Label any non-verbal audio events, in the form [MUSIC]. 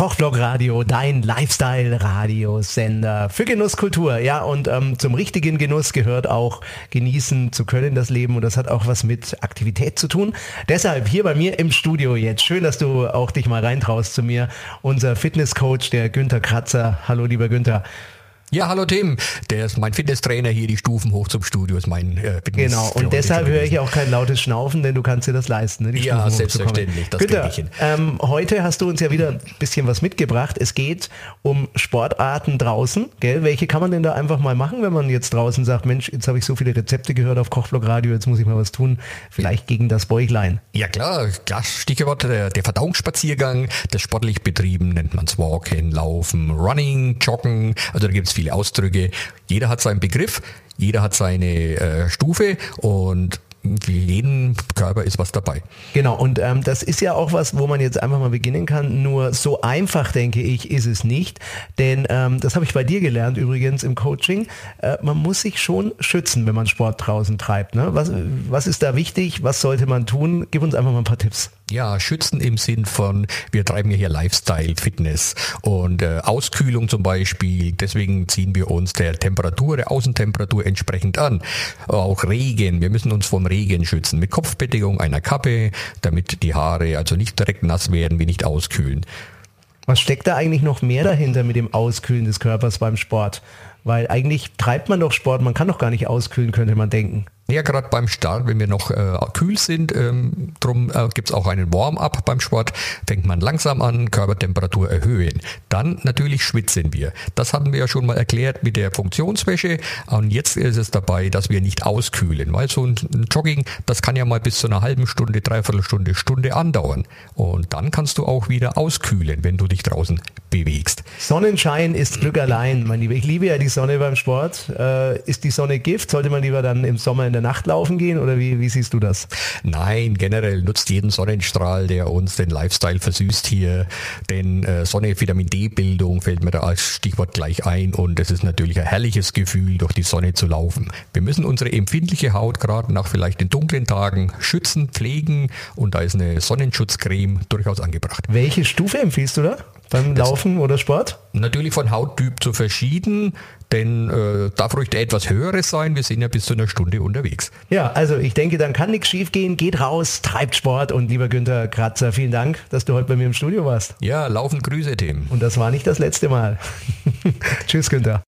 Kochblog Radio, dein Lifestyle-Radiosender für Genusskultur. Ja, und ähm, zum richtigen Genuss gehört auch genießen zu können, das Leben. Und das hat auch was mit Aktivität zu tun. Deshalb hier bei mir im Studio jetzt. Schön, dass du auch dich mal reintraust zu mir. Unser Fitnesscoach, der Günther Kratzer. Hallo, lieber Günther. Ja, hallo Tim, der ist mein Fitnesstrainer hier, die Stufen hoch zum Studio ist mein äh, Fitness Genau, und deshalb höre ich auch kein lautes Schnaufen, denn du kannst dir das leisten. Ne, ja, selbstverständlich, das Günther, ich ähm, heute hast du uns ja wieder ein bisschen was mitgebracht. Es geht um Sportarten draußen, gell? Welche kann man denn da einfach mal machen, wenn man jetzt draußen sagt, Mensch, jetzt habe ich so viele Rezepte gehört auf Kochblog Radio, jetzt muss ich mal was tun, vielleicht gegen das Bäuchlein. Ja klar, klar Stichwort der, der Verdauungsspaziergang, das sportlich betrieben nennt man es Walken, Laufen, Running, Joggen, also da gibt es viele Ausdrücke. Jeder hat seinen Begriff, jeder hat seine äh, Stufe und für jeden Körper ist was dabei. Genau, und ähm, das ist ja auch was, wo man jetzt einfach mal beginnen kann. Nur so einfach, denke ich, ist es nicht. Denn ähm, das habe ich bei dir gelernt übrigens im Coaching. Äh, man muss sich schon schützen, wenn man Sport draußen treibt. Ne? Was, was ist da wichtig? Was sollte man tun? Gib uns einfach mal ein paar Tipps. Ja, schützen im Sinn von, wir treiben ja hier Lifestyle, Fitness und äh, Auskühlung zum Beispiel. Deswegen ziehen wir uns der Temperatur, der Außentemperatur entsprechend an. Auch Regen, wir müssen uns vom Regen schützen mit Kopfbedeckung, einer Kappe, damit die Haare also nicht direkt nass werden, wie nicht auskühlen. Was steckt da eigentlich noch mehr dahinter mit dem Auskühlen des Körpers beim Sport? Weil eigentlich treibt man doch Sport, man kann doch gar nicht auskühlen, könnte man denken. Ja, gerade beim Start, wenn wir noch äh, kühl sind, ähm, drum äh, gibt es auch einen Warm-up beim Sport, fängt man langsam an, Körpertemperatur erhöhen. Dann natürlich schwitzen wir. Das hatten wir ja schon mal erklärt mit der Funktionswäsche. Und jetzt ist es dabei, dass wir nicht auskühlen, weil so ein Jogging, das kann ja mal bis zu einer halben Stunde, dreiviertel Stunde, Stunde andauern. Und dann kannst du auch wieder auskühlen, wenn du dich draußen bewegst. Sonnenschein ist Glück allein, mein Lieber. Ich liebe ja die Sonne beim Sport. Äh, ist die Sonne Gift? Sollte man lieber dann im Sommer in der Nacht laufen gehen oder wie, wie siehst du das? Nein, generell nutzt jeden Sonnenstrahl, der uns den Lifestyle versüßt hier. Denn äh, Sonne, Vitamin D-Bildung fällt mir da als Stichwort gleich ein und es ist natürlich ein herrliches Gefühl, durch die Sonne zu laufen. Wir müssen unsere empfindliche Haut gerade nach vielleicht den dunklen Tagen schützen, pflegen und da ist eine Sonnenschutzcreme durchaus angebracht. Welche Stufe empfiehlst du da? Beim Laufen oder Sport? Natürlich von Hauttyp zu verschieden, denn äh, darf ruhig etwas höheres sein. Wir sind ja bis zu einer Stunde unterwegs. Ja, also ich denke, dann kann nichts schief gehen. Geht raus, treibt Sport und lieber Günther Kratzer, vielen Dank, dass du heute bei mir im Studio warst. Ja, laufen Grüße, Tim. Und das war nicht das letzte Mal. [LAUGHS] Tschüss, Günther.